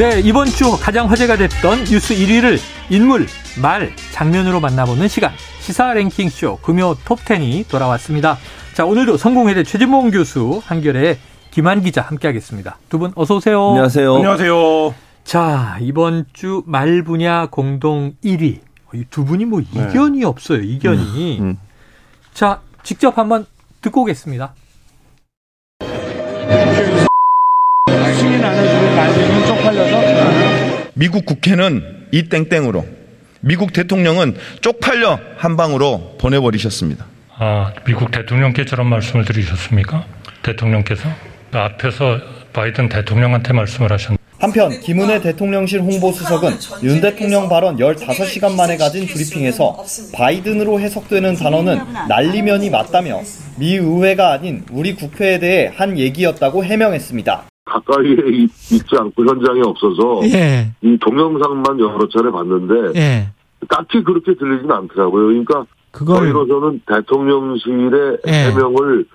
네, 이번 주 가장 화제가 됐던 뉴스 1위를 인물, 말, 장면으로 만나보는 시간. 시사 랭킹쇼 금요 톱10이 돌아왔습니다. 자, 오늘도 성공회대 최진봉 교수, 한결의 김한 기자 함께하겠습니다. 두 분 어서 오세요. 안녕하세요. 안녕하세요. 자, 이번 주 말 분야 공동 1위. 이두 분이 뭐 이견이 네. 없어요. 이견이. 음, 음. 자, 직접 한번 듣고 오겠습니다. 승인 안 나중에 쪽팔려서 미국 국회는 이 땡땡으로 미국 대통령은 쪽팔려 한 방으로 보내버리셨습니다. 아, 미국 대통령께 저런 말씀을 드리셨습니까? 대통령께서 앞에서 바이든 대통령한테 말씀을 하셨. 한편 김은혜 대통령실 홍보수석은 윤 대통령 발언 15시간 만에 가진 브리핑에서 바이든으로 해석되는 단어는 날리면이 맞다며 미 의회가 아닌 우리 국회에 대해 한 얘기였다고 해명했습니다. 가까이에 있지 않고 현장에 없어서 예. 이 동영상만 여러 차례 봤는데 예. 딱히 그렇게 들리진 않더라고요. 그러니까 그걸... 저희로서는 대통령실의 예. 해명을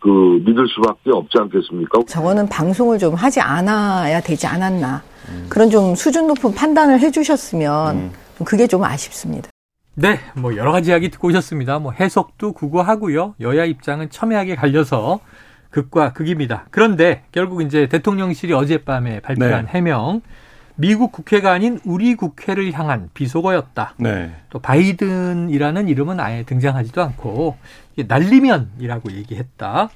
그 믿을 수밖에 없지 않겠습니까? 저거는 방송을 좀 하지 않아야 되지 않았나 음. 그런 좀 수준 높은 판단을 해주셨으면 음. 그게 좀 아쉽습니다. 네, 뭐 여러 가지 이야기 듣고 오셨습니다. 뭐 해석도 구구하고요. 여야 입장은 첨예하게 갈려서 극과 극입니다. 그런데 결국 이제 대통령실이 어젯밤에 발표한 네. 해명 미국 국회가 아닌 우리 국회를 향한 비속어였다. 네. 또 바이든이라는 이름은 아예 등장하지도 않고 날리면이라고 얘기했다.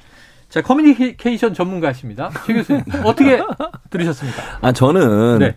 자, 커뮤니케이션 전문가십니다. 최 교수님, 어떻게 들으셨습니까? 아, 저는 네.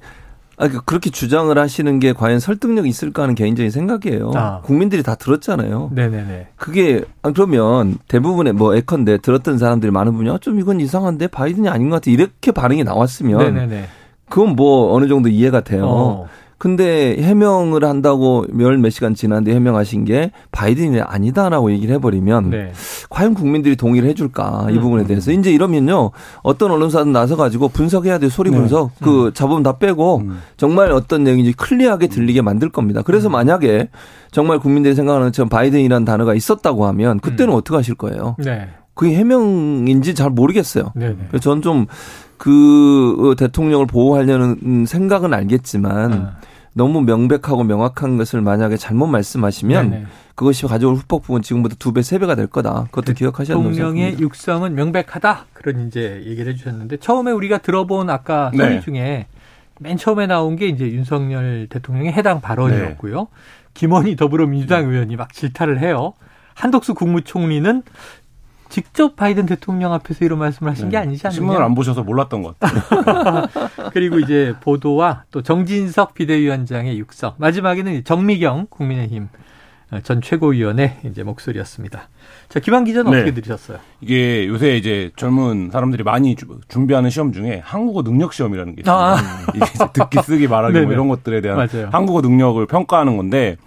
아, 그 그렇게 주장을 하시는 게 과연 설득력이 있을까 하는 개인적인 생각이에요. 아. 국민들이 다 들었잖아요. 네네네. 그게, 아, 그러면 대부분의 뭐 에컨대 들었던 사람들이 많은 분이 아, 좀 이건 이상한데 바이든이 아닌 것 같아. 이렇게 반응이 나왔으면. 네네네. 그건 뭐 어느 정도 이해가 돼요. 어. 근데 해명을 한다고 열 몇 시간 지났는데 해명하신 게 바이든이 아니다라고 얘기를 해버리면 네. 과연 국민들이 동의를 해줄까 이 음. 부분에 대해서 이제 이러면요 어떤 언론사든 나서 가지고 분석해야 돼 소리 네. 분석 네. 그 음. 잡음 다 빼고 음. 정말 어떤 내용인지 클리어하게 들리게 만들 겁니다. 그래서 음. 만약에 정말 국민들이 생각하는 것처럼 바이든이라는 단어가 있었다고 하면 그때는 음. 어떻게 하실 거예요? 네. 그게 해명인지 잘 모르겠어요. 네. 그래서 저는 좀 그 대통령을 보호하려는 생각은 알겠지만 아. 너무 명백하고 명확한 것을 만약에 잘못 말씀하시면 네네. 그것이 가져올 후폭 부분 지금보다 두 배, 세 배가 될 거다. 그것도 기억하셔야 된다고 대통령의 육성은 명백하다. 그런 이제 얘기를 해주셨는데 처음에 우리가 들어본 아까 네. 소리 중에 맨 처음에 나온 게 이제 윤석열 대통령의 해당 발언이었고요. 네. 김원희 더불어민주당 의원이 막 질타를 해요. 한덕수 국무총리는 직접 바이든 대통령 앞에서 이런 말씀을 하신 네. 게 아니지 않느냐. 신문을 안 보셔서 몰랐던 것 같아요. 그리고 이제 보도와 또 정진석 비대위원장의 육성. 마지막에는 정미경 국민의힘 전 최고위원의 이제 목소리였습니다. 자, 김한 기자는 네. 어떻게 들으셨어요? 이게 요새 이제 젊은 사람들이 많이 준비하는 시험 중에 한국어 능력 시험이라는 게 있어요. 아. 이게 듣기 쓰기 말하기 뭐 이런 것들에 대한 맞아요. 한국어 능력을 평가하는 건데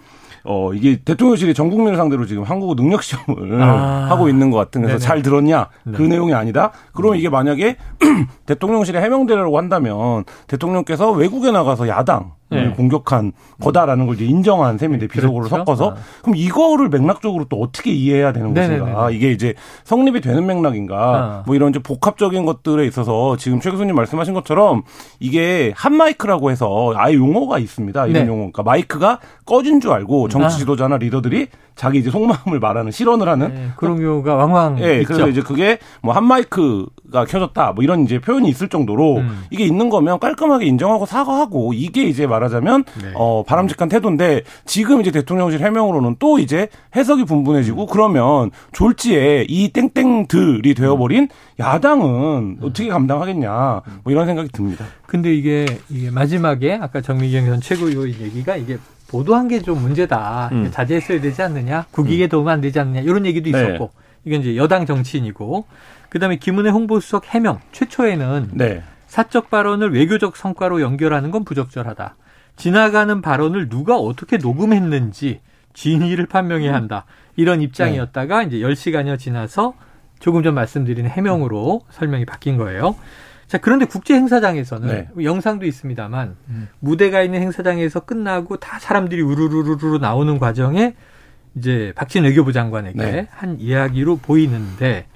어, 이게 대통령실이 전 국민을 상대로 지금 한국어 능력 시험을 아. 하고 있는 것 같은 그래서 네네. 잘 들었냐? 네. 그 내용이 아니다? 그러면 이게 만약에 대통령실에 해명되라고 한다면 대통령께서 외국에 나가서 야당 네. 공격한 거다라는 걸 이제 인정한 셈인데 네, 비속어로 그렇죠? 섞어서 아. 그럼 이거를 맥락적으로 또 어떻게 이해해야 되는 것인가 이게 이제 성립이 되는 맥락인가 아. 뭐 이런 좀 복합적인 것들에 있어서 지금 최 교수님 말씀하신 것처럼 이게 한 마이크라고 해서 아예 용어가 있습니다 이런 네. 용어 그러니까 마이크가 꺼진 줄 알고 정치 아. 지도자나 리더들이 자기 이제 속마음을 말하는 실언을 하는 네, 그런 경우가 왕왕 예, 네, 그래서 이제 그게 뭐 한 마이크가 켜졌다 뭐 이런 이제 표현이 있을 정도로 음. 이게 있는 거면 깔끔하게 인정하고 사과하고 이게 이제 말하자면 네. 어 바람직한 태도인데 지금 이제 대통령실 해명으로는 또 이제 해석이 분분해지고 음. 그러면 졸지에 이 땡땡들이 되어버린 음. 야당은 어떻게 감당하겠냐 뭐 이런 생각이 듭니다. 근데 이게 이게 마지막에 아까 정미경 전 최고위원 얘기가 이게 보도한 게 좀 문제다. 음. 자제했어야 되지 않느냐. 국익에 음. 도움 안 되지 않느냐. 이런 얘기도 네. 있었고. 네. 이건 이제 여당 정치인이고. 그다음에 김은혜 홍보수석 해명. 최초에는 네. 사적 발언을 외교적 성과로 연결하는 건 부적절하다. 지나가는 발언을 누가 어떻게 녹음했는지 진위를 판명해야 한다. 이런 입장이었다가 네. 이제 10시간여 지나서 조금 전 말씀드린 해명으로 설명이 바뀐 거예요. 자, 그런데 국제 행사장에서는 네. 영상도 있습니다만 음. 무대가 있는 행사장에서 끝나고 다 사람들이 우르르르르 나오는 과정에 이제 박진 외교부 장관에게 네. 한 이야기로 보이는데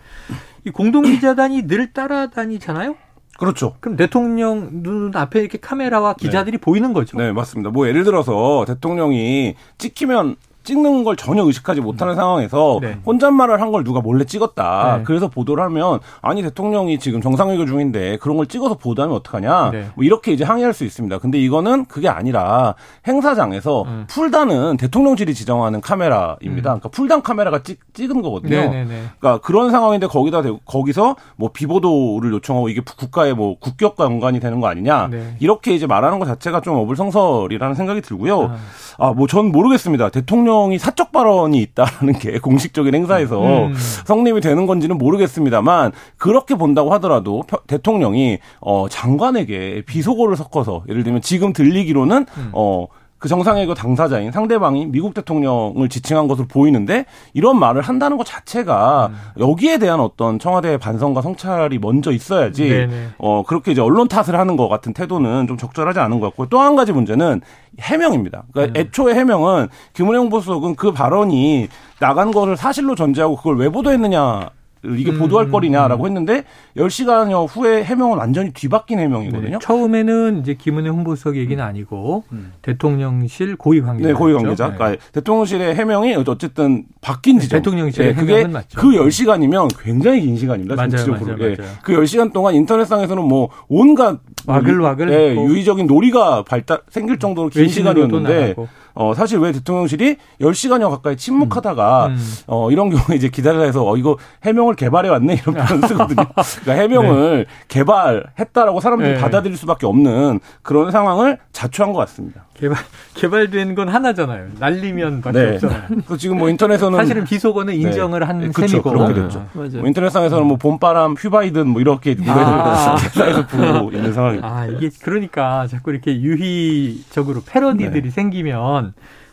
이 공동 기자단이 늘 따라다니잖아요. 그렇죠. 그럼 대통령 눈 앞에 이렇게 카메라와 기자들이 네. 보이는 거죠. 네, 맞습니다. 뭐 예를 들어서 대통령이 찍히면 찍는 걸 전혀 의식하지 못하는 음. 상황에서 네. 혼잣말을 한 걸 누가 몰래 찍었다. 네. 그래서 보도를 하면 아니 대통령이 지금 정상회견 중인데 그런 걸 찍어서 보도하면 어떡하냐. 네. 뭐 이렇게 이제 항의할 수 있습니다. 근데 이거는 그게 아니라 행사장에서 음. 풀단은 대통령실이 지정하는 카메라입니다. 음. 그러니까 풀단 카메라가 찍, 찍은 거거든요. 네, 네. 그러니까 그런 상황인데 거기다 거기서 뭐 비보도를 요청하고 이게 국가의 뭐 국격과 연관이 되는 거 아니냐. 네. 이렇게 이제 말하는 것 자체가 좀 어불성설이라는 생각이 들고요. 아. 아, 뭐전 모르겠습니다. 대통령 이 사적 발언이 있다는 게 공식적인 행사에서 음. 성립이 되는 건지는 모르겠습니다만 그렇게 본다고 하더라도 대통령이 어 장관에게 비속어를 섞어서 예를 들면 지금 들리기로는 음. 어 그 정상회의 당사자인 상대방이 미국 대통령을 지칭한 것으로 보이는데 이런 말을 한다는 것 자체가 음. 여기에 대한 어떤 청와대의 반성과 성찰이 먼저 있어야지 네네. 어 그렇게 이제 언론 탓을 하는 것 같은 태도는 좀 적절하지 않은 것 같고 또 한 가지 문제는 해명입니다. 그러니까 음. 애초에 해명은 김은혜 홍보수석은 그 발언이 나간 것을 사실로 전제하고 그걸 왜 보도했느냐 이게 음, 보도할 거리냐라고 음. 했는데 10시간여 후에 해명은 완전히 뒤바뀐 해명이거든요. 네. 처음에는 이제 김은혜 홍보수석 얘기는 음. 아니고 음. 대통령실 고위 관계자. 네, 고위 관계자. 네. 그러니까 대통령실의 해명이 어쨌든 바뀐 지점. 대통령실의 네, 그게 맞죠. 그 10시간이면 굉장히 긴 시간입니다. 맞아요, 맞아요, 네. 맞아요. 그 10시간 동안 인터넷상에서는 뭐 온갖 와글와글 네, 유의적인 놀이가 발달 생길 정도로 긴 시간이었는데 어, 사실 왜 대통령실이 10시간여 가까이 침묵하다가, 음. 음. 어, 이런 경우에 이제 기다려서, 어, 이거 해명을 개발해 왔네? 이런 표현 쓰거든요. 그러니까 해명을 네. 개발했다라고 사람들이 네. 받아들일 수밖에 없는 그런 상황을 자초한 것 같습니다. 개발, 개발된 건 하나잖아요. 날리면 밖에 네. 없잖아요. 그 지금 뭐 인터넷에서는. 사실은 비속어는 네. 인정을 네. 한 그쵸, 셈이고. 그렇게 됐죠. 아, 뭐 인터넷상에서는 뭐 봄바람, 휘바이든 뭐 이렇게 노래를 아. 회사에서 부르고 있는 상황입니다. 아, 이게 그러니까 자꾸 이렇게 유희적으로 패러디들이 네. 생기면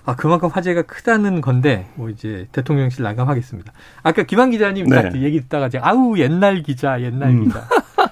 아, 그만큼 화제가 크다는 건데, 뭐 이제 대통령실 난감하겠습니다. 아까 김한 기자님 네. 딱 얘기 듣다가 제가 아우, 옛날 기자, 옛날 음. 기자.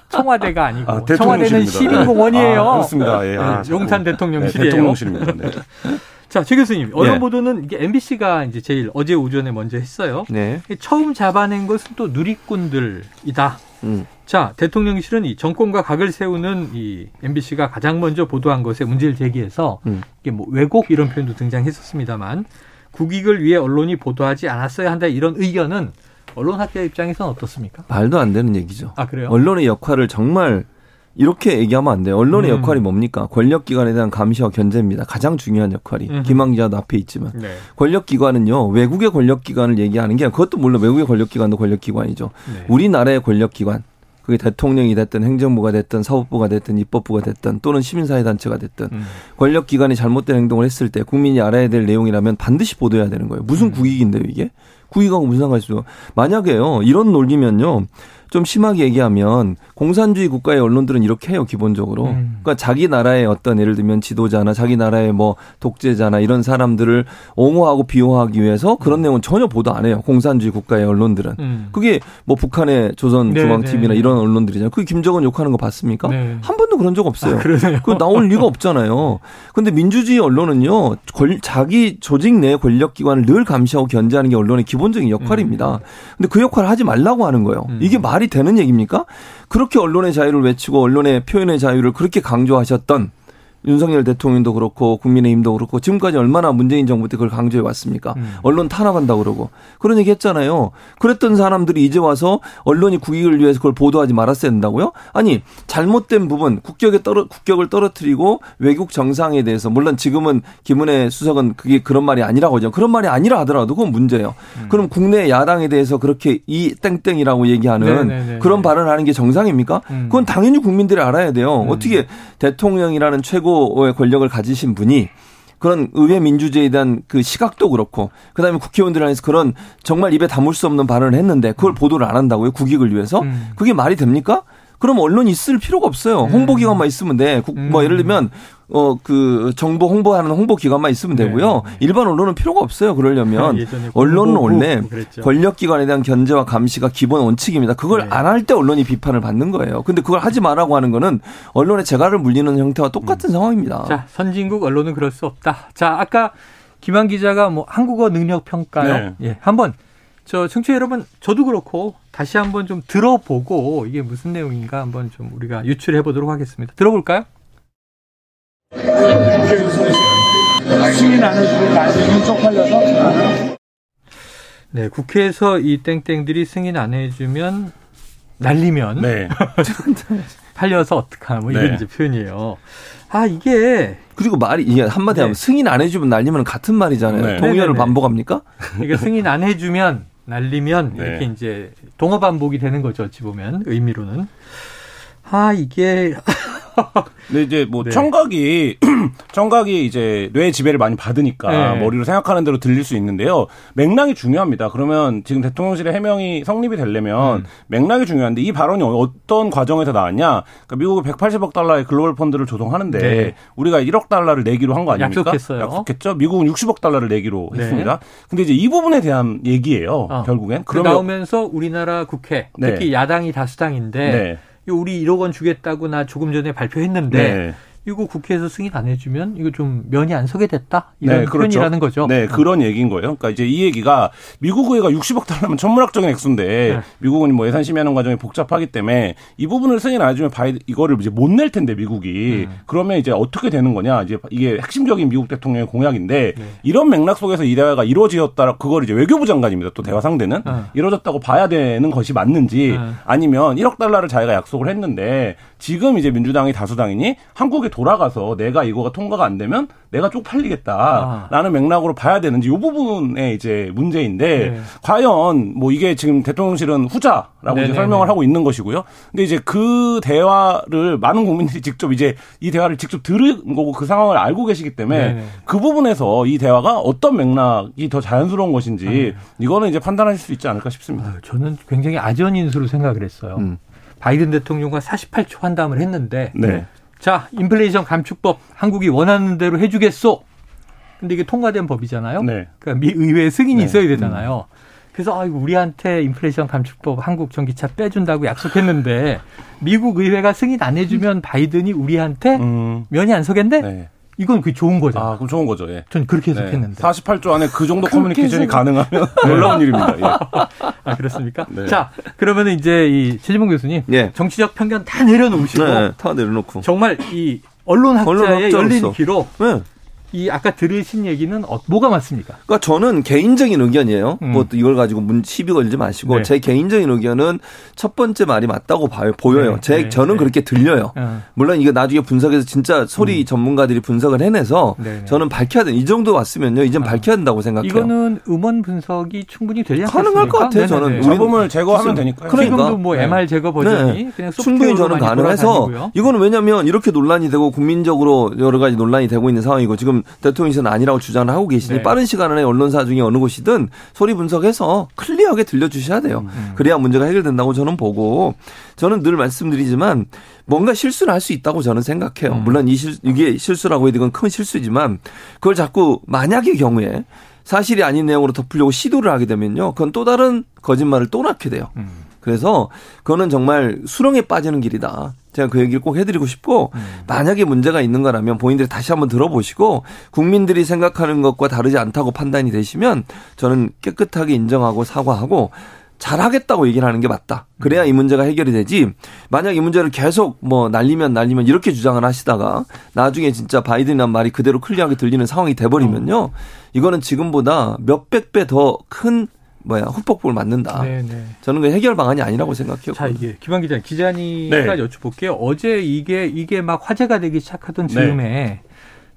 청와대가 아니고. 아, 청와대는 시민공원이에요. 아, 그렇습니다. 예. 아, 네, 용산 대통령실이에요. 네, 대통령실입니다. 네. 자, 최 교수님, 언론 네. 보도는 이게 MBC가 이제 제일 어제 오전에 먼저 했어요. 네. 처음 잡아낸 것은 또 누리꾼들이다. 음. 자, 대통령실은 이 정권과 각을 세우는 이 MBC가 가장 먼저 보도한 것에 문제를 제기해서 음. 이게 뭐 왜곡 이런 표현도 등장했었습니다만 국익을 위해 언론이 보도하지 않았어야 한다 이런 의견은 언론학계 입장에서는 어떻습니까? 말도 안 되는 얘기죠. 아, 그래요? 언론의 역할을 정말 이렇게 얘기하면 안 돼요. 언론의 음. 역할이 뭡니까? 권력기관에 대한 감시와 견제입니다. 가장 중요한 역할이. 음. 김한 기자도 앞에 있지만. 네. 권력기관은요, 외국의 권력기관을 얘기하는 게 그것도 물론 외국의 권력기관도 권력기관이죠. 네. 우리나라의 권력기관. 그게 대통령이 됐든 행정부가 됐든 사법부가 됐든 입법부가 됐든 또는 시민사회단체가 됐든 음. 권력기관이 잘못된 행동을 했을 때 국민이 알아야 될 내용이라면 반드시 보도해야 되는 거예요. 무슨 음. 국익인데요, 이게? 국익하고 무슨 상관이 있어요? 만약에요, 이런 논리면요, 좀 심하게 얘기하면 공산주의 국가의 언론들은 이렇게 해요 기본적으로. 음. 그러니까 자기 나라의 어떤 예를 들면 지도자나 자기 나라의 뭐 독재자나 이런 사람들을 옹호하고 비호하기 위해서 그런 음. 내용은 전혀 보도 안 해요. 공산주의 국가의 언론들은. 음. 그게 뭐 북한의 조선 네, 중앙 TV나 네, 네. 이런 언론들이잖아요. 그게 김정은 욕하는 거 봤습니까? 네. 한 번도 그런 적 없어요. 아, 그 나올 리가 없잖아요. 근데 민주주의 언론은요. 권, 자기 조직 내 권력 기관을 늘 감시하고 견제하는 게 언론의 기본적인 역할입니다. 음. 근데 그 역할을 하지 말라고 하는 거예요. 음. 이게 말 말이 되는 얘기입니까? 그렇게 언론의 자유를 외치고 언론의 표현의 자유를 그렇게 강조하셨던 윤석열 대통령도 그렇고 국민의힘도 그렇고 지금까지 얼마나 문재인 정부 때 그걸 강조해 왔습니까? 음. 언론 탄압한다 그러고 그런 얘기 했잖아요. 그랬던 사람들이 이제 와서 언론이 국익을 위해서 그걸 보도하지 말았어야 된다고요? 아니 잘못된 부분 국격에 떨어 국격을 떨어뜨리고 외국 정상에 대해서 물론 지금은 김은혜 수석은 그게 그런 말이 아니라고 하죠. 그런 말이 아니라 하더라도 그건 문제예요. 음. 그럼 국내 야당에 대해서 그렇게 이 땡땡이라고 얘기하는 네네네. 네, 네, 그런 네. 발언을 하는 게 정상입니까? 음. 그건 당연히 국민들이 알아야 돼요. 음. 어떻게 대통령이라는 최고 최고의 권력을 가지신 분이 그런 의회 민주주의에 대한 그 시각도 그렇고 그다음에 국회의원들 안에서 그런 정말 입에 담을 수 없는 발언을 했는데 그걸 음. 보도를 안 한다고요 국익을 위해서 음. 그게 말이 됩니까? 그럼 언론이 있을 필요가 없어요. 음. 홍보 기관만 있으면 돼. 뭐 예를 들면 어, 그, 정보 홍보하는 홍보 기관만 있으면 네. 되고요. 네. 일반 언론은 필요가 없어요. 그러려면. 언론은 원래 권력기관에 대한 견제와 감시가 기본 원칙입니다. 그걸 네. 안할 때 언론이 비판을 받는 거예요. 근데 그걸 하지 말라고 하는 거는 언론의 재갈을 물리는 형태와 똑같은 음. 상황입니다. 자, 선진국 언론은 그럴 수 없다. 자, 아까 김한 기자가 뭐 한국어 능력 평가요. 네. 예. 한번 저 청취자 여러분 저도 그렇고 다시 한번 좀 들어보고 이게 무슨 내용인가 한번 좀 우리가 유출해 보도록 하겠습니다. 들어볼까요? 승인 안 해주고 나중에 쪽팔려서 네, 국회에서 이 땡땡들이 승인 안 해주면 날리면 네. 팔려서 어떡하나 뭐 이런 네. 이제 표현이에요. 아 이게 그리고 말이 이게 한마디 네. 하면 승인 안 해주면 날리면 같은 말이잖아요. 네. 동의어를 반복합니까? 그러니까 승인 안 해주면 날리면 네. 이렇게 이제 동어 반복이 되는 거죠. 어찌 보면 의미로는. 아 이게 근데 이제 뭐 네. 청각이 청각이 이제 뇌 지배를 많이 받으니까 네. 머리로 생각하는 대로 들릴 수 있는데요. 맥락이 중요합니다. 그러면 지금 대통령실의 해명이 성립이 되려면 음. 맥락이 중요한데 이 발언이 어떤 과정에서 나왔냐? 그러니까 미국이 180억 달러의 글로벌 펀드를 조성하는데 네. 우리가 1억 달러를 내기로 한 거 아닙니까? 약속했어요. 약속했죠. 미국은 60억 달러를 내기로 네. 했습니다. 근데 이제 이 부분에 대한 얘기예요. 어. 결국엔. 그러면 나오면서 우리나라 국회 네. 특히 야당이 다수당인데 네. 우리 1억 원 주겠다고 나 조금 전에 발표했는데 네. 이거 국회에서 승인 안 해주면 이거 좀 면이 안 서게 됐다 이런 네, 그렇죠. 표현이라는 거죠. 네, 그런 얘기인 거예요. 그러니까 이제 이 얘기가 미국 의회가 60억 달러면 천문학적인 액수인데 네. 미국은 뭐 예산 심의하는 과정이 복잡하기 때문에 이 부분을 승인 안 해주면 바이 이거를 이제 못 낼 텐데 미국이 음. 그러면 이제 어떻게 되는 거냐 이제 이게 핵심적인 미국 대통령의 공약인데 네. 이런 맥락 속에서 이 대화가 이루어지었다 그걸 이제 외교부 장관입니다. 또 대화 상대는 네. 이루어졌다고 봐야 되는 것이 맞는지 네. 아니면 1억 달러를 자기가 약속을 했는데 지금 이제 민주당이 다수당이니 한국에 돌아가서 내가 이거가 통과가 안 되면 내가 쪽팔리겠다라는 아. 맥락으로 봐야 되는지 이 부분에 이제 문제인데 네. 과연 뭐 이게 지금 대통령실은 후자라고 이제 설명을 하고 있는 것이고요. 근데 이제 그 대화를 많은 국민들이 직접 이제 이 대화를 직접 들은 거고 그 상황을 알고 계시기 때문에 네네. 그 부분에서 이 대화가 어떤 맥락이 더 자연스러운 것인지 네. 이거는 이제 판단하실 수 있지 않을까 싶습니다. 저는 굉장히 아전인수로 생각을 했어요. 음. 바이든 대통령과 48초 환담을 했는데 네. 자 인플레이션 감축법 한국이 원하는 대로 해주겠소. 근데 이게 통과된 법이잖아요. 네. 그러니까 미 의회 승인이 네. 있어야 되잖아요. 그래서 아이고 우리한테 인플레이션 감축법 한국 전기차 빼준다고 약속했는데 미국 의회가 승인 안 해주면 바이든이 우리한테 음. 면이 안 서겠네. 네. 이건 그 좋은 거죠. 아, 그럼 좋은 거죠. 예. 전 그렇게 해석했는데. 네. 48조 안에 그 정도 커뮤니케이션이 가능하면 놀라운 일입니다. 예. 아, 그렇습니까? 네. 자, 그러면 이제 이 최지봉 교수님 예. 정치적 편견 다 내려놓으시고 네, 다 내려놓고 정말 이 언론 학자의 열린 귀로 네. 이 아까 들으신 얘기는 어, 뭐가 맞습니까? 그러니까 저는 개인적인 의견이에요. 음. 뭐 이걸 가지고 문 시비 걸지 마시고 네. 제 개인적인 의견은 첫 번째 말이 맞다고 봐요. 보여요. 네. 제 네. 저는 네. 그렇게 들려요. 어. 물론 이거 나중에 분석해서 진짜 소리 음. 전문가들이 분석을 해내서 네, 네. 저는 밝혀야 돼. 이 정도 왔으면요. 이젠 아. 밝혀야 된다고 생각해요. 이거는 음원 분석이 충분히 되지 않습니까? 가능할 것 같아요. 저는 잡음을 제거하면 되니까요. 그러니까. 지금도 뭐 MR 제거 버전이 그냥 충분히 저는 가능해서 이거는 왜냐하면 이렇게 논란이 되고 국민적으로 여러 가지 논란이 되고 있는 상황이고 지금 대통령실은 아니라고 주장을 하고 계시니 네. 빠른 시간 안에 언론사 중에 어느 곳이든 소리 분석해서 클리어하게 들려주셔야 돼요. 음. 그래야 문제가 해결된다고 저는 보고 저는 늘 말씀드리지만 뭔가 실수를 할 수 있다고 저는 생각해요. 음. 물론 이 실, 이게 실수라고 해도 이건 큰 실수지만 그걸 자꾸 만약의 경우에 사실이 아닌 내용으로 덮으려고 시도를 하게 되면요. 그건 또 다른 거짓말을 또 낳게 돼요. 음. 그래서 그거는 정말 수렁에 빠지는 길이다. 제가 그 얘기를 꼭 해드리고 싶고 음. 만약에 문제가 있는 거라면 본인들이 다시 한번 들어보시고 국민들이 생각하는 것과 다르지 않다고 판단이 되시면 저는 깨끗하게 인정하고 사과하고 잘하겠다고 얘기를 하는 게 맞다. 그래야 이 문제가 해결이 되지. 만약 이 문제를 계속 뭐 날리면 날리면 이렇게 주장을 하시다가 나중에 진짜 바이든이란 말이 그대로 클리어하게 들리는 상황이 돼버리면요. 이거는 지금보다 몇백 배 더 큰 뭐야 후폭풍을 맞는다. 네네. 네. 저는 그 해결 방안이 아니라고 생각해요. 자 이게 김한 기자 기자님과 네. 여쭤볼게요. 어제 이게 이게 막 화제가 되기 시작하던 네. 즈음에 네.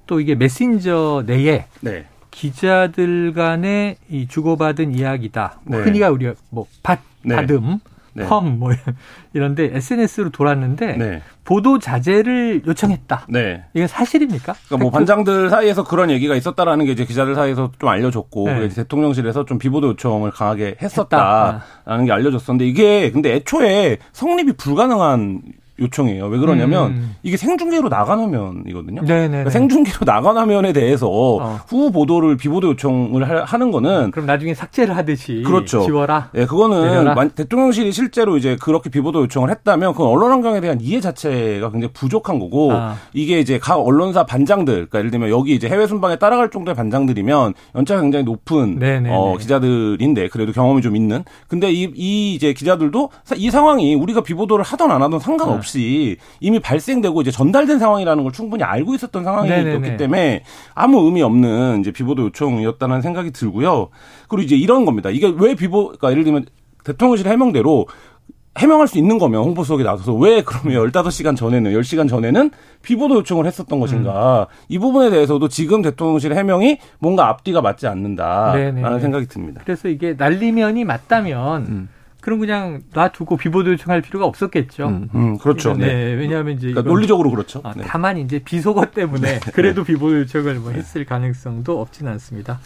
또 이게 메신저 내에 네. 기자들 간의 이 주고받은 이야기다. 뭐 네. 흔히가 우리가 뭐 받, 네. 받음, 네. 펌, 뭐 이런데 SNS로 돌았는데 네. 보도 자제를 요청했다. 네. 이게 사실입니까? 그러니까 뭐 반장들 사이에서 그런 얘기가 있었다라는 게 이제 기자들 사이에서 좀 알려졌고 네. 대통령실에서 좀 비보도 요청을 강하게 했었다라는 했다. 게 알려졌었는데 이게 근데 애초에 성립이 불가능한 요청이에요. 왜 그러냐면 음. 이게 생중계로 나간 화면이거든요. 그러니까 생중계로 나간 화면에 대해서 어. 후 보도를 비보도 요청을 하 는 거는 그럼 나중에 삭제를 하듯이 그렇죠. 지워라. 예, 네, 그거는 내려라. 대통령실이 실제로 이제 그렇게 비보도 요청을 했다면 그 언론 환경에 대한 이해 자체가 굉장히 부족한 거고 아. 이게 이제 각 언론사 반장들, 그러니까 예를 들면 여기 이제 해외 순방에 따라갈 정도의 반장들이면 연차가 굉장히 높은 어, 기자들인데 그래도 경험이 좀 있는. 근데 이, 이 이제 기자들도 이 상황이 우리가 비보도를 하던 안 하던 상관없이 네. 이미 발생되고 이제 전달된 상황이라는 걸 충분히 알고 있었던 상황이었기 때문에 아무 의미 없는 이제 비보도 요청이었다는 생각이 들고요. 그리고 이제 이런 겁니다. 이게 왜 비보, 그러니까 예를 들면 대통령실 해명대로 해명할 수 있는 거면 홍보 수석이 나서서 왜 그러면 15시간 전에는 10시간 전에는 비보도 요청을 했었던 것인가. 음. 이 부분에 대해서도 지금 대통령실 해명이 뭔가 앞뒤가 맞지 않는다라는 생각이 듭니다. 그래서 이게 날리면이 맞다면 음. 그럼 그냥 놔두고 비보도 요청할 필요가 없었겠죠. 음, 음 그렇죠. 네. 네. 왜냐하면 이제 그러니까 논리적으로 그렇죠. 아, 네. 다만 이제 비속어 때문에 네. 그래도 비보도 요청을 뭐 했을 가능성도 없지는 않습니다.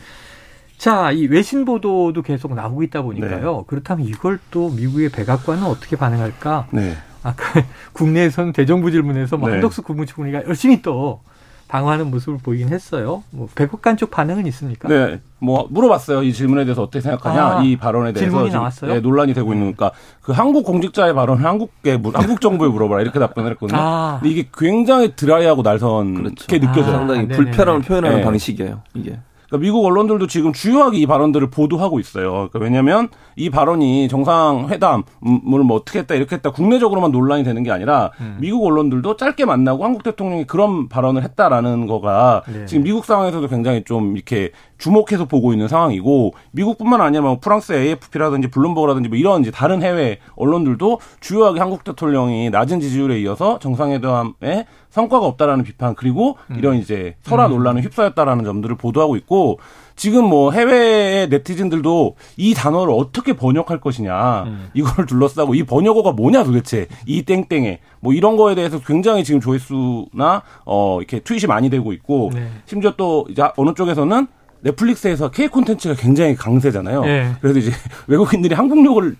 자, 이 외신 보도도 계속 나오고 있다 보니까요. 네. 그렇다면 이걸 또 미국의 백악관은 어떻게 반응할까? 네. 아까 국내에서는 대정부 질문에서 뭐 네. 한덕수 국무총리가 열심히 또 방어하는 모습을 보이긴 했어요. 뭐 백악관 쪽 반응은 있습니까? 네, 뭐 물어봤어요. 이 질문에 대해서 어떻게 생각하냐? 아, 이 발언에 대해서 질문이 나왔어요? 네, 논란이 되고 있는 거니까 그 한국 공직자의 발언을 한국에 한국 정부에 물어봐라 이렇게 답변을 했거든요. 아. 근데 이게 굉장히 드라이하고 날선게 그렇죠. 느껴져요. 아, 상당히 불편함을 표현하는 네. 방식이에요. 이게. 그러니까 미국 언론들도 지금 주요하게 이 발언들을 보도하고 있어요. 그러니까 왜냐하면 이 발언이 정상회담을 뭐 어떻게 했다 이렇게 했다 국내적으로만 논란이 되는 게 아니라 음. 미국 언론들도 짧게 만나고 한국 대통령이 그런 발언을 했다라는 거가 네. 지금 미국 상황에서도 굉장히 좀 이렇게 주목해서 보고 있는 상황이고 미국뿐만 아니라 뭐 프랑스의 AFP라든지 블룸버그라든지 뭐 이런 이제 다른 해외 언론들도 주요하게 한국 대통령이 낮은 지지율에 이어서 정상회담에 성과가 없다라는 비판 그리고 음. 이런 이제 설화 음. 논란을 휩싸였다라는 점들을 보도하고 있고 지금 뭐 해외의 네티즌들도 이 단어를 어떻게 번역할 것이냐 음. 이걸 둘러싸고 이 번역어가 뭐냐 도대체 이 땡땡에 뭐 이런 거에 대해서 굉장히 지금 조회수나 어 이렇게 트윗이 많이 되고 있고 네. 심지어 또 이제 어느 쪽에서는 넷플릭스에서 K 콘텐츠가 굉장히 강세잖아요. 네. 그래서 이제 외국인들이 한국욕을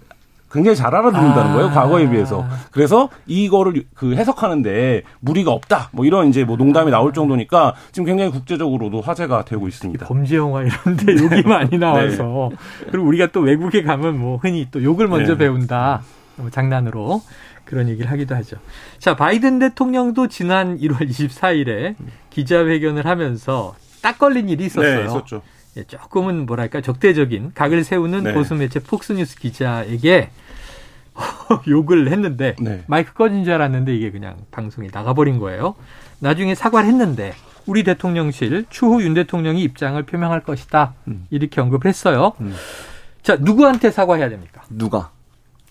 굉장히 잘 알아듣는다는 아. 거예요. 과거에 비해서. 그래서 이거를 그 해석하는데 무리가 없다. 뭐 이런 이제 뭐 농담이 나올 정도니까 지금 굉장히 국제적으로도 화제가 되고 있습니다. 범죄 영화 이런데 욕이 많이 나와서 네. 그리고 우리가 또 외국에 가면 뭐 흔히 또 욕을 먼저 네. 배운다. 뭐 장난으로 그런 얘기를 하기도 하죠. 자, 바이든 대통령도 지난 1월 24일에 기자회견을 하면서 딱 걸린 일이 있었어요. 네, 있었죠. 예, 조금은 뭐랄까 적대적인 각을 세우는 네. 보수 매체 폭스뉴스 기자에게 욕을 했는데 네. 마이크 꺼진 줄 알았는데 이게 그냥 방송에 나가버린 거예요. 나중에 사과를 했는데 우리 대통령실 추후 윤 대통령이 입장을 표명할 것이다 음. 이렇게 언급을 했어요. 음. 자 누구한테 사과해야 됩니까? 누가?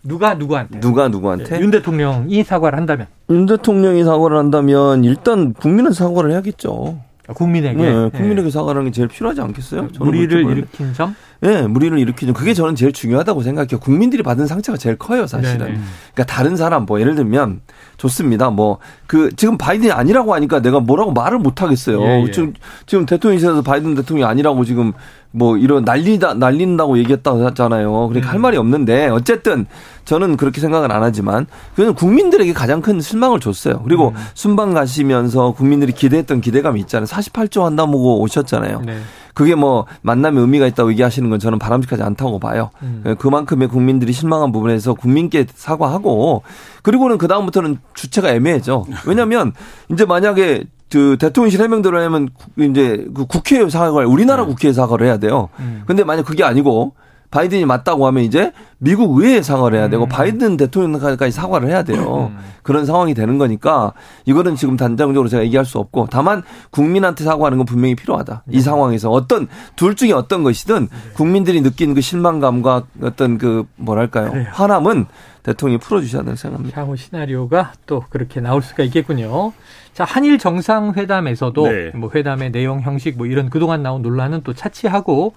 누가 누구한테? 누가 누구한테? 네, 윤 대통령이 사과를 한다면? 윤 대통령이 사과를 한다면 일단 국민은 사과를 해야겠죠. 아, 국민에게 네, 국민에게 네. 사과하는 게 제일 필요하지 않겠어요? 무리를 일으킨 점? 네, 무리를 일으킨 점. 그게 저는 제일 중요하다고 생각해요. 국민들이 받은 상처가 제일 커요, 사실은. 네네. 그러니까 다른 사람 뭐 예를 들면 좋습니다. 뭐 그 지금 바이든이 아니라고 하니까 내가 뭐라고 말을 못 하겠어요. 예, 예. 지금 지금 대통령실에서 바이든 대통령이 아니라고 지금 뭐 이런 난리다 날린다고 얘기했다고 하잖아요. 그러니까 음. 할 말이 없는데 어쨌든 저는 그렇게 생각은 안 하지만 그는 국민들에게 가장 큰 실망을 줬어요. 그리고 음. 순방 가시면서 국민들이 기대했던 기대감이 있잖아요. 48조 한다고 오셨잖아요. 네. 그게 뭐 만남의 의미가 있다고 얘기하시는 건 저는 바람직하지 않다고 봐요. 음. 예, 그만큼의 국민들이 실망한 부분에서 국민께 사과하고 그리고는 그 다음부터는 주체가 애매해져. 왜냐하면 이제 만약에 그 대통령실 해명대로 하면 이제 그 국회 사과를 우리나라 네. 국회에 사과를 해야 돼요. 음. 근데 만약 그게 아니고 바이든이 맞다고 하면 이제 미국 의회에 사과를 해야 되고 음. 바이든 대통령까지 사과를 해야 돼요. 음. 그런 상황이 되는 거니까 이거는 지금 단정적으로 제가 얘기할 수 없고 다만 국민한테 사과하는 건 분명히 필요하다. 이 네. 상황에서 어떤 둘 중에 어떤 것이든 네. 국민들이 느끼는 그 실망감과 어떤 그 뭐랄까요 그래요. 화남은 대통령이 풀어주셔야 된다고 생각합니다. 향후 시나리오가 또 그렇게 나올 수가 있겠군요. 자 한일 정상회담에서도 네. 뭐 회담의 내용 형식 뭐 이런 그동안 나온 논란은 또 차치하고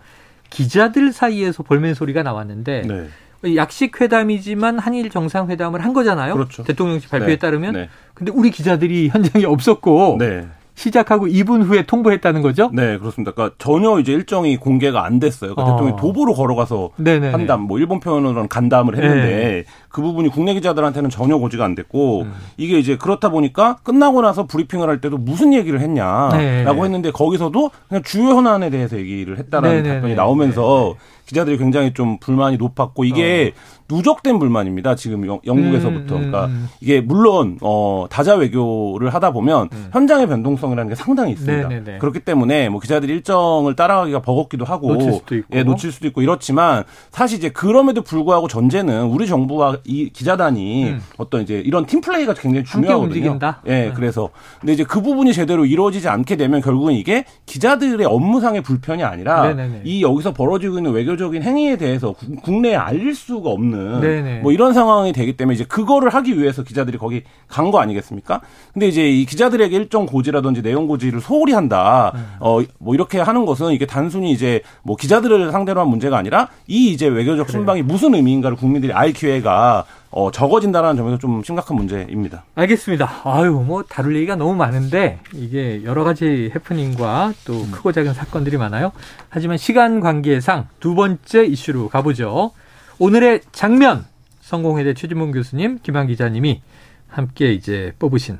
기자들 사이에서 볼멘 소리가 나왔는데 네. 약식 회담이지만 한일 정상회담을 한 거잖아요. 그렇죠. 대통령실 발표에 네. 따르면. 네. 근데 우리 기자들이 현장에 없었고 네. 시작하고 2분 후에 통보했다는 거죠? 네, 그렇습니다. 그러니까 전혀 이제 일정이 공개가 안 됐어요. 그러니까 어. 대통령이 도보로 걸어가서 네네네. 한담, 뭐 일본 표현으로는 간담을 했는데 네. 그 부분이 국내 기자들한테는 전혀 고지가 안 됐고 음. 이게 이제 그렇다 보니까 끝나고 나서 브리핑을 할 때도 무슨 얘기를 했냐라고 네. 했는데 거기서도 그냥 주요 현안에 대해서 얘기를 했다라는 네네네. 답변이 나오면서 네. 기자들이 굉장히 좀 불만이 높았고 이게 어. 누적된 불만입니다. 지금 영, 국에서부터 음, 음, 그러니까 음. 이게 물론 어 다자 외교를 하다 보면 음. 현장의 변동성이라는 게 상당히 있습니다. 네네네. 그렇기 때문에 뭐 기자들이 일정을 따라가기가 버겁기도 하고 놓칠 수도 있고, 예, 놓칠 수도 있고 이렇지만 사실 이제 그럼에도 불구하고 전제는 우리 정부와 이 기자단이 음. 어떤 이제 이런 팀 플레이가 굉장히 중요하거든요. 예, 네. 그래서 근데 이제 그 부분이 제대로 이루어지지 않게 되면 결국은 이게 기자들의 업무상의 불편이 아니라 네네네. 이 여기서 벌어지고 있는 외교적인 행위에 대해서 국내에 알릴 수가 없는 있는 네네. 뭐 이런 상황이 되기 때문에 이제 그거를 하기 위해서 기자들이 거기 간 거 아니겠습니까? 근데 이제 이 기자들에게 일정 고지라든지 내용 고지를 소홀히 한다. 음. 어뭐 이렇게 하는 것은 이게 단순히 이제 뭐 기자들을 상대로 한 문제가 아니라 이 이제 외교적 그래요. 순방이 무슨 의미인가를 국민들이 알 기회가 어, 적어진다는 점에서 좀 심각한 문제입니다. 알겠습니다. 아유, 뭐, 다룰 얘기가 너무 많은데, 이게 여러 가지 해프닝과 또 음. 크고 작은 사건들이 많아요. 하지만 시간 관계상 두 번째 이슈로 가보죠. 오늘의 장면 성공회대 최진문 교수님, 김한 기자님이 함께 이제 뽑으신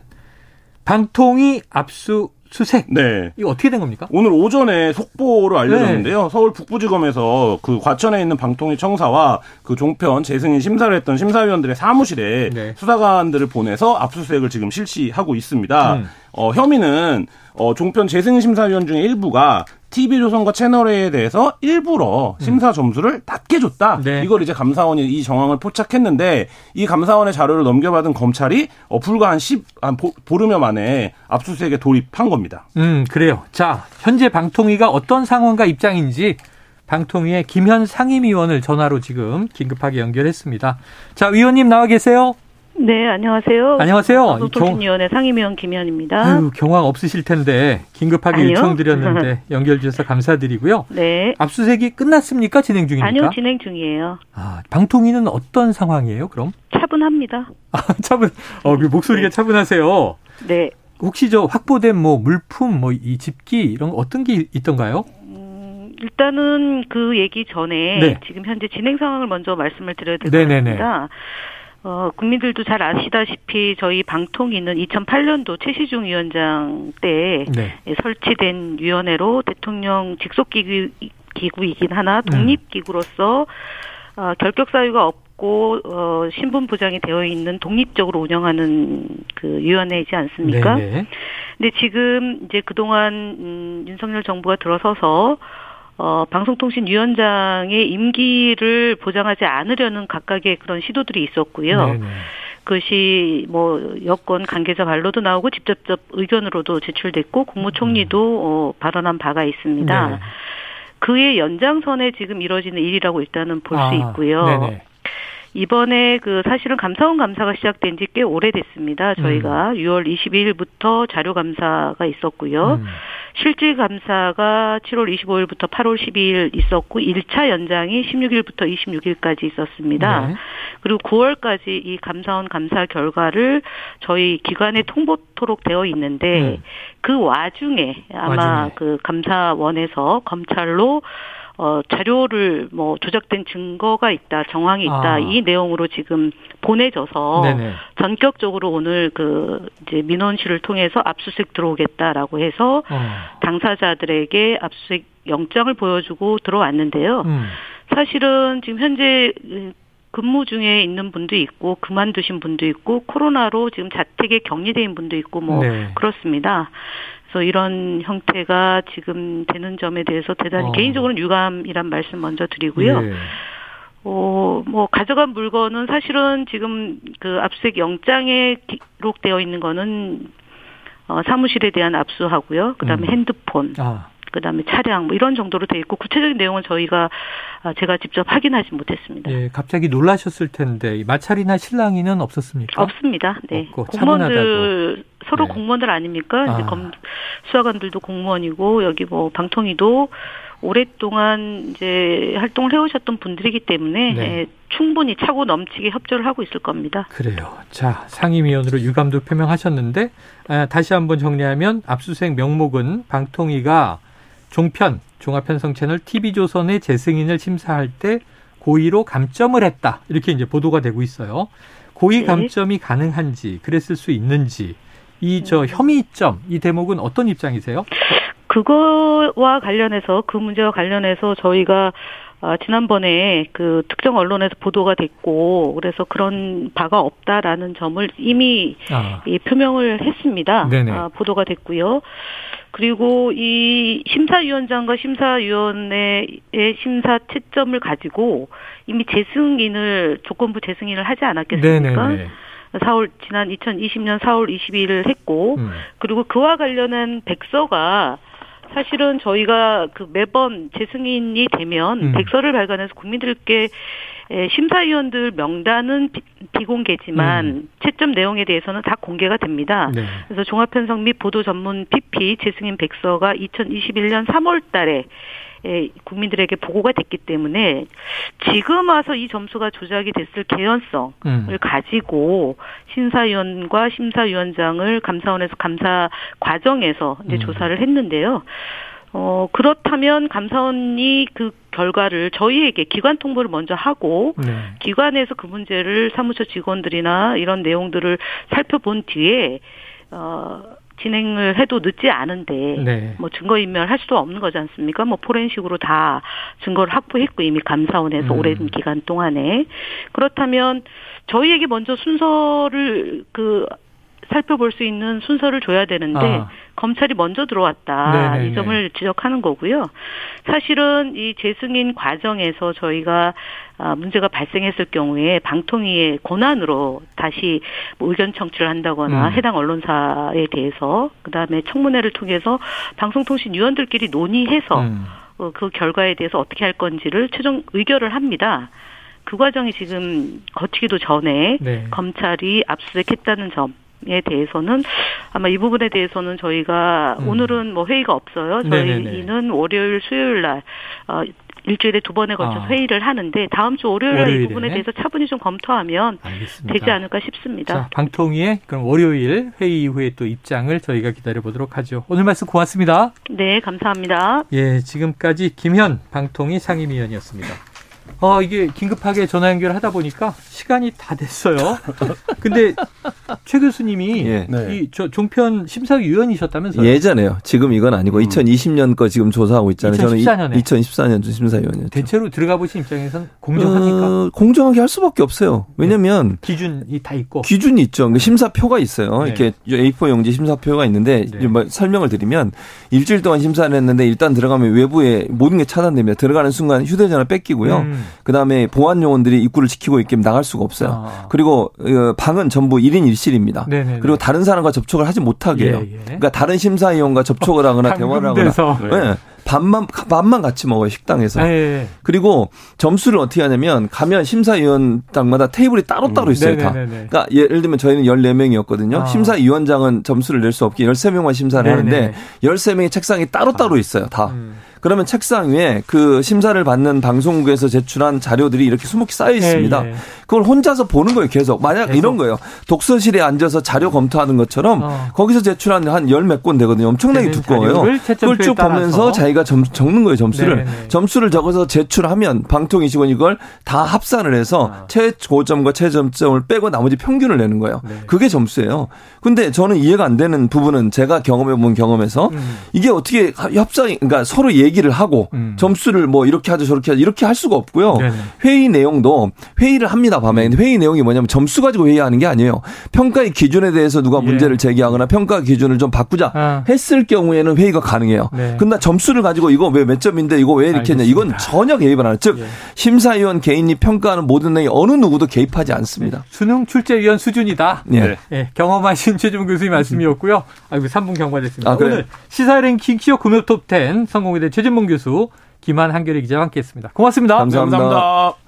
방통위 압수 수색. 네. 이거 어떻게 된 겁니까? 오늘 오전에 속보로 알려졌는데요. 네. 서울 북부지검에서 그 과천에 있는 방통위 청사와 그 종편 재승인 심사를 했던 심사위원들의 사무실에 네. 수사관들을 보내서 압수수색을 지금 실시하고 있습니다. 음. 어, 혐의는 어, 종편 재승인 심사위원 중에 일부가 TV조선과 채널에 대해서 일부러 음. 심사 점수를 낮게 줬다. 네. 이걸 이제 감사원이 이 정황을 포착했는데 이 감사원의 자료를 넘겨받은 검찰이 어, 불과 한 10, 한 보, 보름여 만에 압수수색에 돌입한 겁니다. 음, 그래요. 자, 현재 방통위가 어떤 상황과 입장인지 방통위의 김현 상임위원을 전화로 지금 긴급하게 연결했습니다. 자, 위원님 나와 계세요? 네, 안녕하세요. 안녕하세요. 방송통신위원회 상임위원 김현입니다. 아유, 경황 없으실 텐데 긴급하게 아니요? 요청드렸는데 연결 주셔서 감사드리고요. 네. 압수색이 끝났습니까? 진행 중입니까? 아니요, 진행 중이에요. 아, 방통위는 어떤 상황이에요? 그럼? 차분합니다. 아, 차분. 어, 그 목소리가 네. 차분하세요. 네. 혹시 저 확보된 뭐 물품, 뭐 이 집기 이런 어떤 게 있던가요? 음, 일단은 그 얘기 전에 네. 지금 현재 진행 상황을 먼저 말씀을 드려야 될 것 같습니다. 어, 국민들도 잘 아시다시피 저희 방통위는 2008년도 최시중 위원장 때 네. 설치된 위원회로 대통령 직속기구 기구이긴 하나 독립기구로서 어, 결격 사유가 없고 어, 신분 보장이 되어 있는 독립적으로 운영하는 그 위원회이지 않습니까? 네네. 근데 지금 이제 그동안 음, 윤석열 정부가 들어서서 어, 방송통신위원장의 임기를 보장하지 않으려는 각각의 그런 시도들이 있었고요. 네네. 그것이 뭐 여권 관계자 발로도 나오고 직접적 의견으로도 제출됐고 국무총리도 음. 어, 발언한 바가 있습니다. 네. 그의 연장선에 지금 이뤄지는 일이라고 일단은 볼수 아, 있고요. 네네. 이번에 그 사실은 감사원 감사가 시작된 지 꽤 오래됐습니다. 저희가 음. 6월 22일부터 자료 감사가 있었고요. 음. 실질 감사가 7월 25일부터 8월 12일 있었고 1차 연장이 16일부터 26일까지 있었습니다. 네. 그리고 9월까지 이 감사원 감사 결과를 저희 기관에 통보토록 되어 있는데 네. 그 와중에 아마 와중에. 그 감사원에서 검찰로 어, 자료를 뭐 조작된 증거가 있다, 정황이 있다, 아. 이 내용으로 지금 보내져서 네네. 전격적으로 오늘 그 이제 민원실을 통해서 압수수색 들어오겠다라고 해서 어. 당사자들에게 압수수색 영장을 보여주고 들어왔는데요. 음. 사실은 지금 현재 근무 중에 있는 분도 있고 그만두신 분도 있고 코로나로 지금 자택에 격리된 분도 있고 뭐 네. 그렇습니다. 그래서 이런 형태가 지금 되는 점에 대해서 대단히 어. 개인적으로는 유감이란 말씀 먼저 드리고요. 네. 어, 뭐, 가져간 물건은 사실은 지금 그 압수색 영장에 기록되어 있는 거는 어, 사무실에 대한 압수하고요. 그 다음에 음. 핸드폰. 아. 그다음에 차량 뭐 이런 정도로 돼 있고 구체적인 내용은 저희가 아, 제가 직접 확인하지 못했습니다. 예, 갑자기 놀라셨을 텐데 마찰이나 실랑이는 없었습니까? 없습니다. 네. 공무원들 서로 네. 공무원들 아닙니까? 아. 이제 검 수사관들도 공무원이고 여기 뭐 방통위도 오랫동안 이제 활동을 해오셨던 분들이기 때문에 네. 예, 충분히 차고 넘치게 협조를 하고 있을 겁니다. 그래요. 자 상임위원으로 유감도 표명하셨는데 아, 다시 한번 정리하면 압수수색 명목은 방통위가 종편 종합편성 채널 TV조선의 재승인을 심사할 때 고의로 감점을 했다 이렇게 이제 보도가 되고 있어요. 고의 네. 감점이 가능한지 그랬을 수 있는지 이저 음. 혐의점 이 대목은 어떤 입장이세요? 그거와 관련해서 그 문제와 관련해서 저희가 아, 지난번에 그 특정 언론에서 보도가 됐고 그래서 그런 바가 없다라는 점을 이미 아. 이 표명을 했습니다. 아, 보도가 됐고요. 그리고 이 심사위원장과 심사위원회의 심사 채점을 가지고 이미 재승인을 조건부 재승인을 하지 않았겠습니까? 네네네. 4월 지난 2020년 4월 22일 했고 음. 그리고 그와 관련한 백서가 사실은 저희가 그 매번 재승인이 되면 음. 백서를 발간해서 국민들께 심사위원들 명단은 비, 공개지만 음. 채점 내용에 대해서는 다 공개가 됩니다. 네. 그래서 종합편성 및 보도 전문 PP 재승인 백서가 2021년 3월 달에 예, 국민들에게 보고가 됐기 때문에 지금 와서 이 점수가 조작이 됐을 개연성을 음. 가지고 심사위원과 심사위원장을 감사원에서 감사 과정에서 이제 음. 조사를 했는데요. 어, 그렇다면 감사원이 그 결과를 저희에게 기관 통보를 먼저 하고 네. 기관에서 그 문제를 사무처 직원들이나 이런 내용들을 살펴본 뒤에 어 진행을 해도 늦지 않은데 네. 뭐 증거 인멸 할 수도 없는 거지 않습니까? 뭐 포렌식으로 다 증거를 확보했고 이미 감사원에서 음. 오랜 기간 동안에 그렇다면 저희에게 먼저 순서를 그 살펴볼 수 있는 순서를 줘야 되는데 아. 검찰이 먼저 들어왔다 네네네. 이 점을 지적하는 거고요. 사실은 이 재승인 과정에서 저희가 아, 문제가 발생했을 경우에 방통위의 권한으로 다시 뭐 의견 청취를 한다거나 음. 해당 언론사에 대해서 그다음에 청문회를 통해서 방송통신위원들끼리 논의해서 음. 어, 그 결과에 대해서 어떻게 할 건지를 최종 의결을 합니다. 그 과정이 지금 거치기도 전에 네. 검찰이 압수수색했다는 점. 에 대해서는 아마 이 부분에 대해서는 저희가 음. 오늘은 뭐 회의가 없어요. 저희는 네네네. 월요일, 수요일 날 어, 일주일에 두 번에 걸쳐 아. 회의를 하는데 다음 주 월요일에 이 부분에 대해서 차분히 좀 검토하면 알겠습니다. 되지 않을까 싶습니다. 자, 방통위의 그럼 월요일 회의 이후에 또 입장을 저희가 기다려 보도록 하죠. 오늘 말씀 고맙습니다. 네, 감사합니다. 예, 지금까지 김현 방통위 상임위원이었습니다. 어, 이게 긴급하게 전화 연결하다 보니까 시간이 다 됐어요. 근데 최 교수님이 예. 네. 이저 종편 심사위원이셨다면서요? 예전에요. 지금 이건 아니고 음. 2020년 거 지금 조사하고 있잖아요. 2014년에. 저는 2014년 심사위원이었죠. 대체로 들어가 보신 입장에서는 공정합니까? 어, 공정하게 할 수밖에 없어요. 왜냐면 네. 기준이 다 있고 기준이 있죠. 그러니까 심사표가 있어요. 네. 이렇게 A4 용지 심사표가 있는데 네. 뭐 설명을 드리면 일주일 동안 심사를 했는데 일단 들어가면 외부에 모든 게 차단됩니다. 들어가는 순간 휴대전화 뺏기고요. 음. 그다음에 보안 요원들이 입구를 지키고 있기 나갈 수가 없어요. 아. 그리고 어, 방은 전부 1인 1실입니다. 네네네. 그리고 다른 사람과 접촉을 하지 못하게 해요. 예, 예. 그러니까 다른 심사위원과 접촉을 하거나 대화를 하거나 네. 밥만 밥만 같이 먹어요 식당에서. 네. 그리고 점수를 어떻게 하냐면 가면 심사위원장마다 테이블이 따로 따로 음. 있어요 음. 다. 그러니까 예를 들면 저희는 14명이었거든요. 아. 심사위원장은 점수를 낼 수 없게 13명만 심사를 네네. 하는데 13명의 책상이 따로 따로 아. 있어요 다. 음. 그러면 책상 위에 그 심사를 받는 방송국에서 제출한 자료들이 이렇게 수목히 쌓여 있습니다. 네, 네. 그걸 혼자서 보는 거예요, 계속. 만약 계속. 이런 거예요. 독서실에 앉아서 자료 검토하는 것처럼 어. 거기서 제출한 한 열 몇 권 되거든요. 엄청나게 두꺼워요. 그걸 쭉 보면서 자기가 점, 적는 거예요, 점수를. 네네. 네. 점수를 적어서 제출하면 방통위 직원이 이걸 다 합산을 해서 어. 최고점과 최점점을 빼고 나머지 평균을 내는 거예요. 네. 그게 점수예요. 근데 저는 이해가 안 되는 부분은 제가 경험해 본 경험에서 음. 이게 어떻게 협상이 그러니까 서로 얘기 를 하고 음. 점수를 뭐 이렇게 하죠 저렇게 하죠 이렇게 할 수가 없고요. 네네. 회의 내용도 회의를 합니다 밤에. 근데 회의 내용이 뭐냐면 점수 가지고 회의하는 게 아니에요. 평가의 기준에 대해서 누가 예. 문제를 제기하거나 평가 기준을 좀 바꾸자 아. 했을 경우에는 회의가 가능해요. 네. 근데 점수를 가지고 이거 왜 몇 점인데 이거 왜 이렇게 알겠습니다. 했냐 이건 전혀 개입을 안 해요. 즉 예. 심사위원 개인이 평가하는 모든 내용이 어느 누구도 개입하지 않습니다. 네. 수능 출제위원 수준이다. 예. 네. 경험하신 최종 교수님 말씀이었고요. 아이고 3분 경과됐습니다. 아, 그래. 오늘 시사 랭킹 키어 금요 톱10 성공회대 최진봉 교수 김한 한결의 기자와 함께했습니다. 고맙습니다. 감사합니다. 네, 감사합니다.